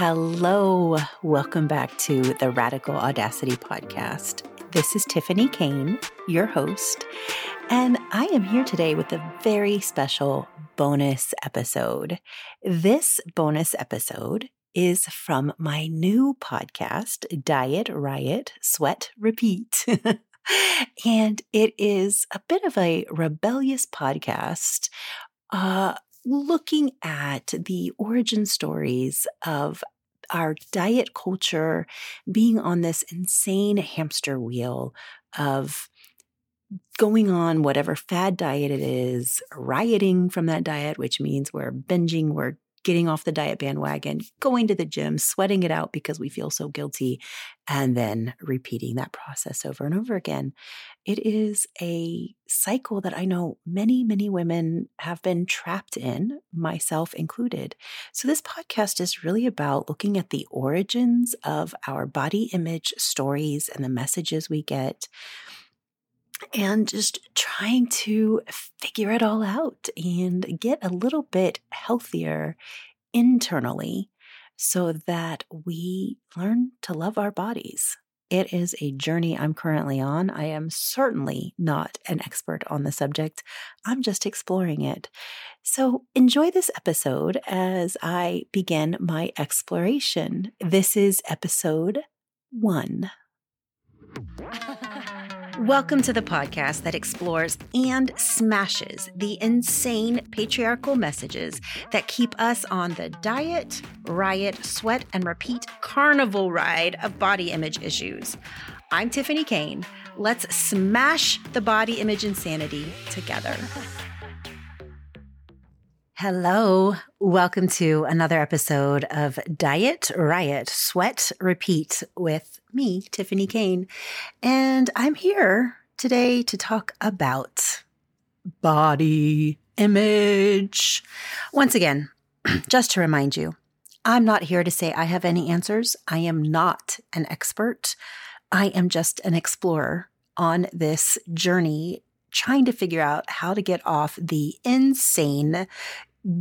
Hello. Welcome back to the Radical Audacity Podcast. This is Tiffany Kane, your host, and I am here today with a very special bonus episode. This bonus episode is from my new podcast, Diet Riot Sweat Repeat. and it is a bit of a rebellious podcast uh, looking at the origin stories of our diet culture being on this insane hamster wheel of going on whatever fad diet it is, rioting from that diet, which means we're binging, we're getting off the diet bandwagon, going to the gym, sweating it out because we feel so guilty, and then repeating that process over and over again. It is a cycle that I know many, many women have been trapped in, myself included. So, this podcast is really about looking at the origins of our body image stories and the messages we get and just trying to figure it all out and get a little bit healthier internally so that we learn to love our bodies. It is a journey I'm currently on. I am certainly not an expert on the subject. I'm just exploring it. So enjoy this episode as I begin my exploration. This is episode one. Welcome to the podcast that explores and smashes the insane patriarchal messages that keep us on the diet, riot, sweat, and repeat carnival ride of body image issues. I'm Tiffany Kane. Let's smash the body image insanity together. Hello. Welcome to another episode of Diet, Riot, Sweat, Repeat with me, Tiffany Kane. And I'm here today to talk about body image. Once again, just to remind you, I'm not here to say I have any answers. I am not an expert. I am just an explorer on this journey, trying to figure out how to get off the insane,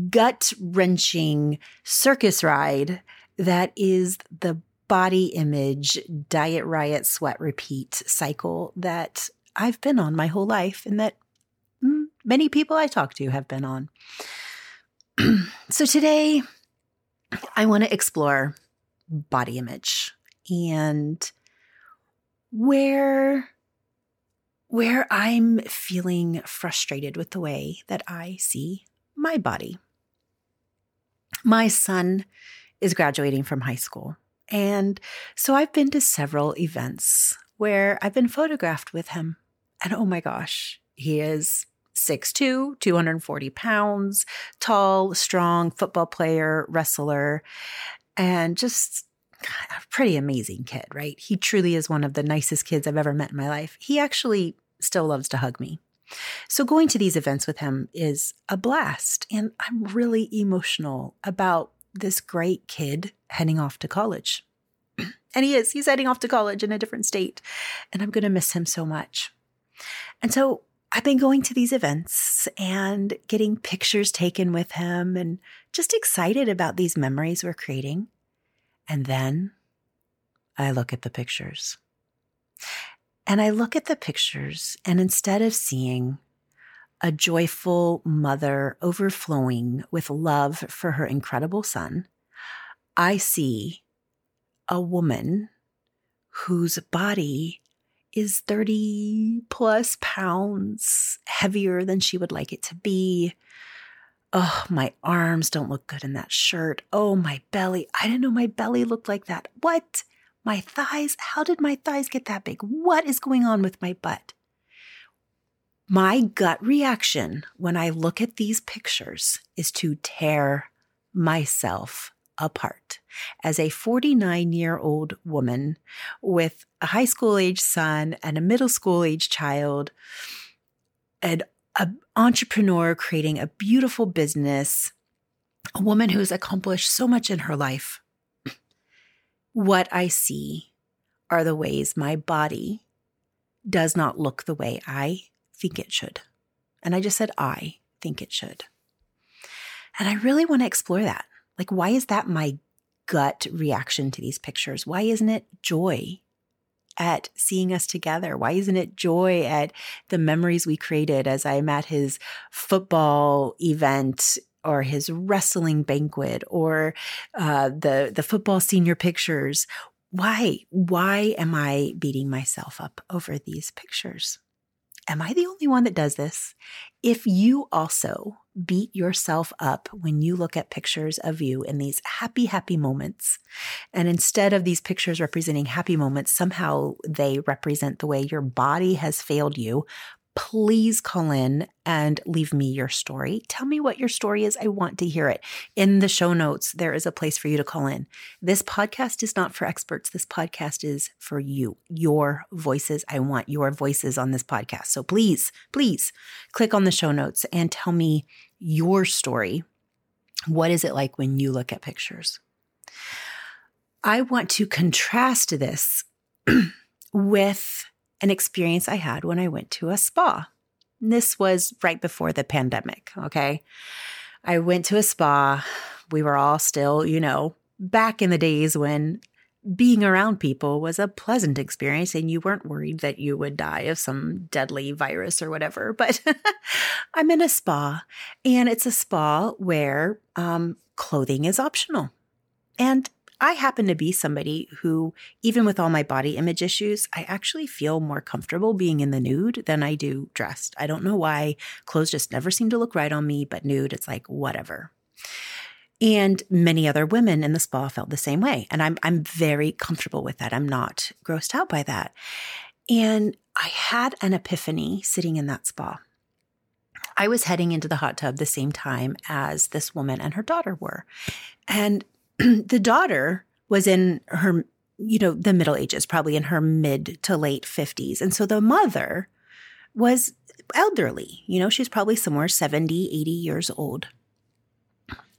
gut wrenching circus ride that is the body image, diet, riot, sweat, repeat cycle that I've been on my whole life and that many people I talk to have been on. so today, I want to explore body image and where where I'm feeling frustrated with the way that I see my body. My son is graduating from high school and so I've been to several events where I've been photographed with him. And oh my gosh, he is 6'2, 240 pounds, tall, strong football player, wrestler, and just a pretty amazing kid, right? He truly is one of the nicest kids I've ever met in my life. He actually still loves to hug me. So going to these events with him is a blast. And I'm really emotional about this great kid heading off to college. and he is, he's heading off to college in a different state. And I'm going to miss him so much. And so I've been going to these events and getting pictures taken with him and just excited about these memories we're creating. And then I look at the pictures. And I look at the pictures, and instead of seeing a joyful mother overflowing with love for her incredible son, I see a woman whose body is 30 plus pounds heavier than she would like it to be. Oh, my arms don't look good in that shirt. Oh, my belly. I didn't know my belly looked like that. What? My thighs? How did my thighs get that big? What is going on with my butt? My gut reaction when I look at these pictures is to tear myself apart. As a 49 year old woman with a high school age son and a middle school age child, an entrepreneur creating a beautiful business, a woman who's accomplished so much in her life, what I see are the ways my body does not look the way I think it should. And I just said, I think it should. And I really want to explore that. Like, why is that my gut reaction to these pictures? Why isn't it joy at seeing us together? Why isn't it joy at the memories we created as I'm at his football event or his wrestling banquet or uh, the the football senior pictures? Why? Why am I beating myself up over these pictures? Am I the only one that does this? If you also beat yourself up when you look at pictures of you in these happy, happy moments, and instead of these pictures representing happy moments, somehow they represent the way your body has failed you, please call in and leave me your story. Tell me what your story is. I want to hear it. In the show notes, there is a place for you to call in. This podcast is not for experts. This podcast is for you, your voices. I want your voices on this podcast. So please, please click on the show notes and tell me your story. What is it like when you look at pictures? I want to contrast this with an experience I had when I went to a spa. This was right before the pandemic. Okay. I went to a spa. We were all still, you know, back in the days when being around people was a pleasant experience and you weren't worried that you would die of some deadly virus or whatever. But I'm in a spa and it's a spa where um, clothing is optional. And I happen to be somebody who, even with all my body image issues, I actually feel more comfortable being in the nude than I do dressed. I don't know why. Clothes just never seem to look right on me, but nude, it's like whatever. And many other women in the spa felt the same way. And I'm, I'm very comfortable with that. I'm not grossed out by that. And I had an epiphany sitting in that spa. I was heading into the hot tub the same time as this woman and her daughter were. And the daughter was in her, you know, the middle ages, probably in her mid to late 50s. And so the mother was elderly, you know, she's probably somewhere 70, 80 years old.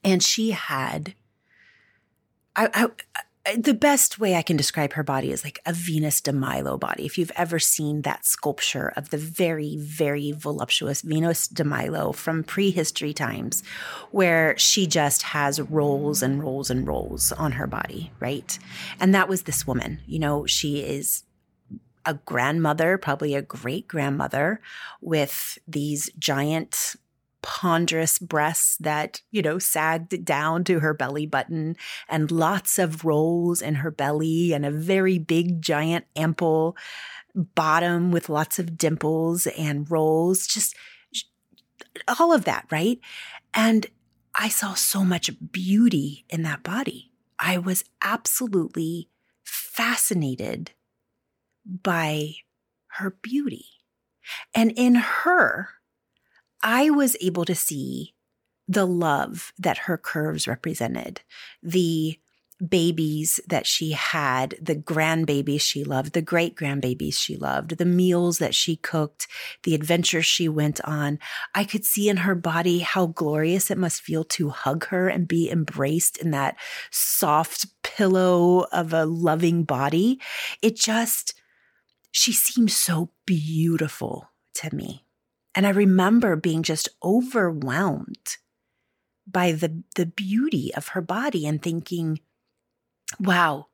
And she had, I, I, the best way I can describe her body is like a Venus de Milo body. If you've ever seen that sculpture of the very, very voluptuous Venus de Milo from prehistory times, where she just has rolls and rolls and rolls on her body, right? And that was this woman. You know, she is a grandmother, probably a great grandmother, with these giant ponderous breasts that, you know, sagged down to her belly button and lots of rolls in her belly and a very big, giant, ample bottom with lots of dimples and rolls, just all of that, right? And I saw so much beauty in that body. I was absolutely fascinated by her beauty. And in her, I was able to see the love that her curves represented, the babies that she had, the grandbabies she loved, the great grandbabies she loved, the meals that she cooked, the adventures she went on. I could see in her body how glorious it must feel to hug her and be embraced in that soft pillow of a loving body. It just, she seemed so beautiful to me. And I remember being just overwhelmed by the, the beauty of her body and thinking, wow,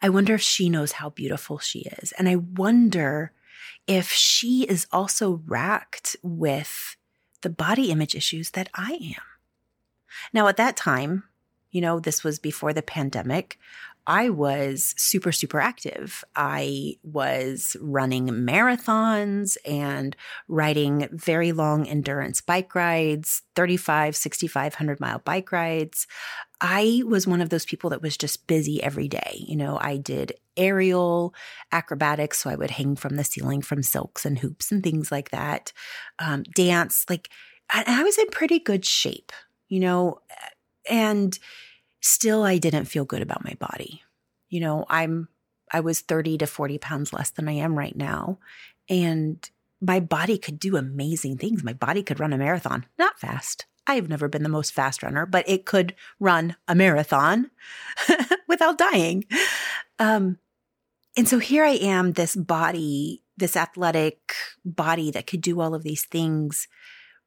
I wonder if she knows how beautiful she is. And I wonder if she is also racked with the body image issues that I am. Now, at that time, you know, this was before the pandemic. I was super, super active. I was running marathons and riding very long endurance bike rides, 35, 6,500 mile bike rides. I was one of those people that was just busy every day. You know, I did aerial acrobatics, so I would hang from the ceiling from silks and hoops and things like that. Um, dance, like, I was in pretty good shape, you know, and still I didn't feel good about my body. You know, I'm I was 30 to 40 pounds less than I am right now. And my body could do amazing things. My body could run a marathon, not fast. I have never been the most fast runner, but it could run a marathon without dying. Um, and so here I am, this body, this athletic body that could do all of these things,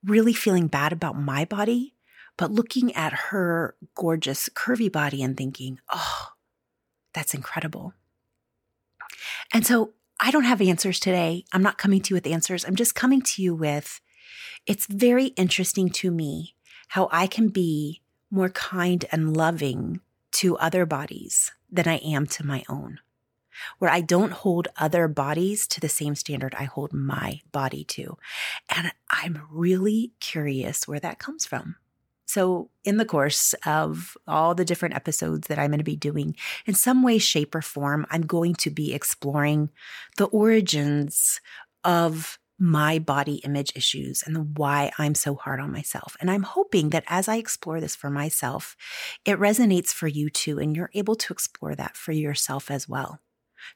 really feeling bad about my body but looking at her gorgeous, curvy body and thinking, oh, that's incredible. And so I don't have answers today. I'm not coming to you with answers. I'm just coming to you with it's very interesting to me how I can be more kind and loving to other bodies than I am to my own. Where I don't hold other bodies to the same standard I hold my body to. And I'm really curious where that comes from. So, in the course of all the different episodes that I'm going to be doing, in some way, shape, or form, I'm going to be exploring the origins of my body image issues and the why I'm so hard on myself. And I'm hoping that as I explore this for myself, it resonates for you too, and you're able to explore that for yourself as well.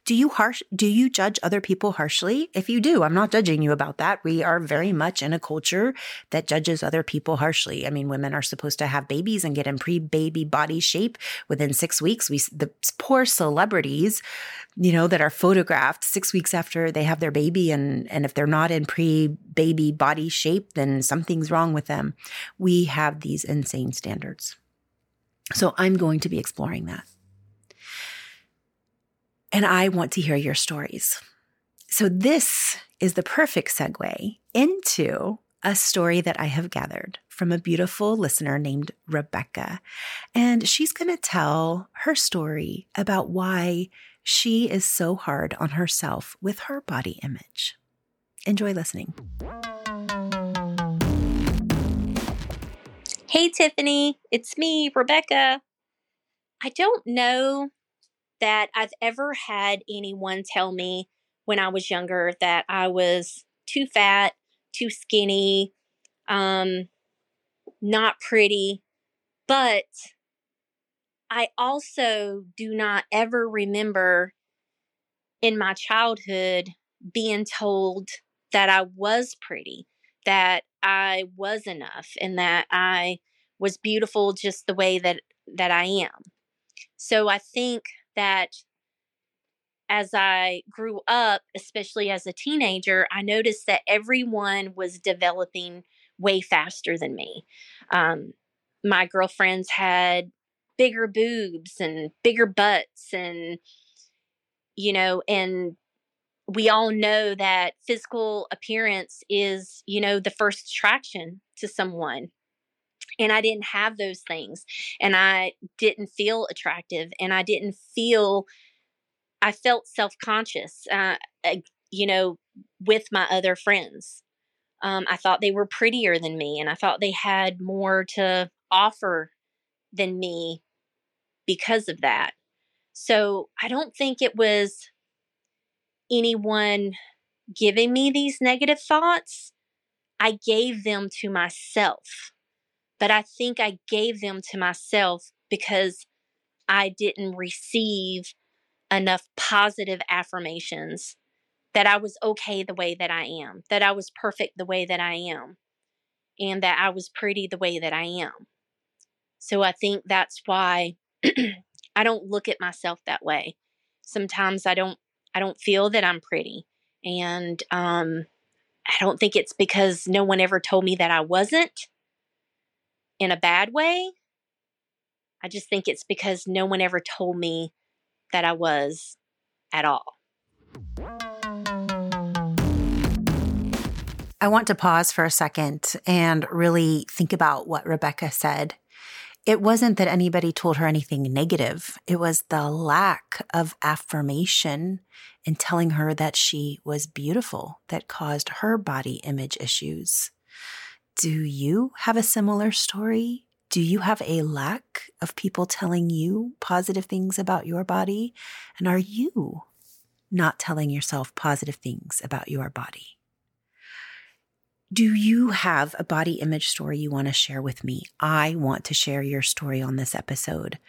Do you harsh do you judge other people harshly? If you do, I'm not judging you about that. We are very much in a culture that judges other people harshly. I mean, women are supposed to have babies and get in pre-baby body shape within 6 weeks. We the poor celebrities, you know, that are photographed 6 weeks after they have their baby and and if they're not in pre-baby body shape, then something's wrong with them. We have these insane standards. So I'm going to be exploring that. And I want to hear your stories. So, this is the perfect segue into a story that I have gathered from a beautiful listener named Rebecca. And she's going to tell her story about why she is so hard on herself with her body image. Enjoy listening. Hey, Tiffany, it's me, Rebecca. I don't know that I've ever had anyone tell me when I was younger that I was too fat, too skinny, um, not pretty. But I also do not ever remember in my childhood being told that I was pretty, that I was enough, and that I was beautiful just the way that that I am. So I think that as I grew up, especially as a teenager, I noticed that everyone was developing way faster than me. Um, my girlfriends had bigger boobs and bigger butts, and, you know, and we all know that physical appearance is, you know, the first attraction to someone and I didn't have those things and I didn't feel attractive and I didn't feel I felt self-conscious uh, you know with my other friends. Um, I thought they were prettier than me and I thought they had more to offer than me because of that. So I don't think it was anyone giving me these negative thoughts. I gave them to myself but I think I gave them to myself because I didn't receive enough positive affirmations that I was okay the way that I am, that I was perfect the way that I am, and that I was pretty the way that I am. So I think that's why I don't look at myself that way. Sometimes I don't I don't feel that I'm pretty. And um I don't think it's because no one ever told me that I wasn't in a bad way. I just think it's because no one ever told me that I was at all. I want to pause for a second and really think about what Rebecca said. It wasn't that anybody told her anything negative. It was the lack of affirmation in telling her that she was beautiful that caused her body image issues. Do you have a similar story? Do you have a lack of people telling you positive things about your body? And are you not telling yourself positive things about your body? Do you have a body image story you want to share with me? I want to share your story on this episode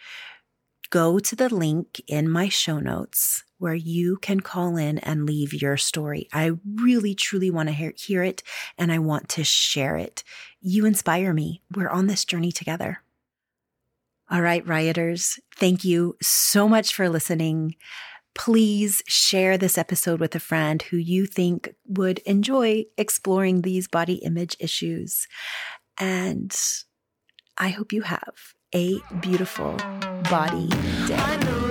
go to the link in my show notes where you can call in and leave your story. I really, truly want to hear, hear it and I want to share it. You inspire me. We're on this journey together. All right, rioters, thank you so much for listening. Please share this episode with a friend who you think would enjoy exploring these body image issues. And I hope you have a beautiful body day.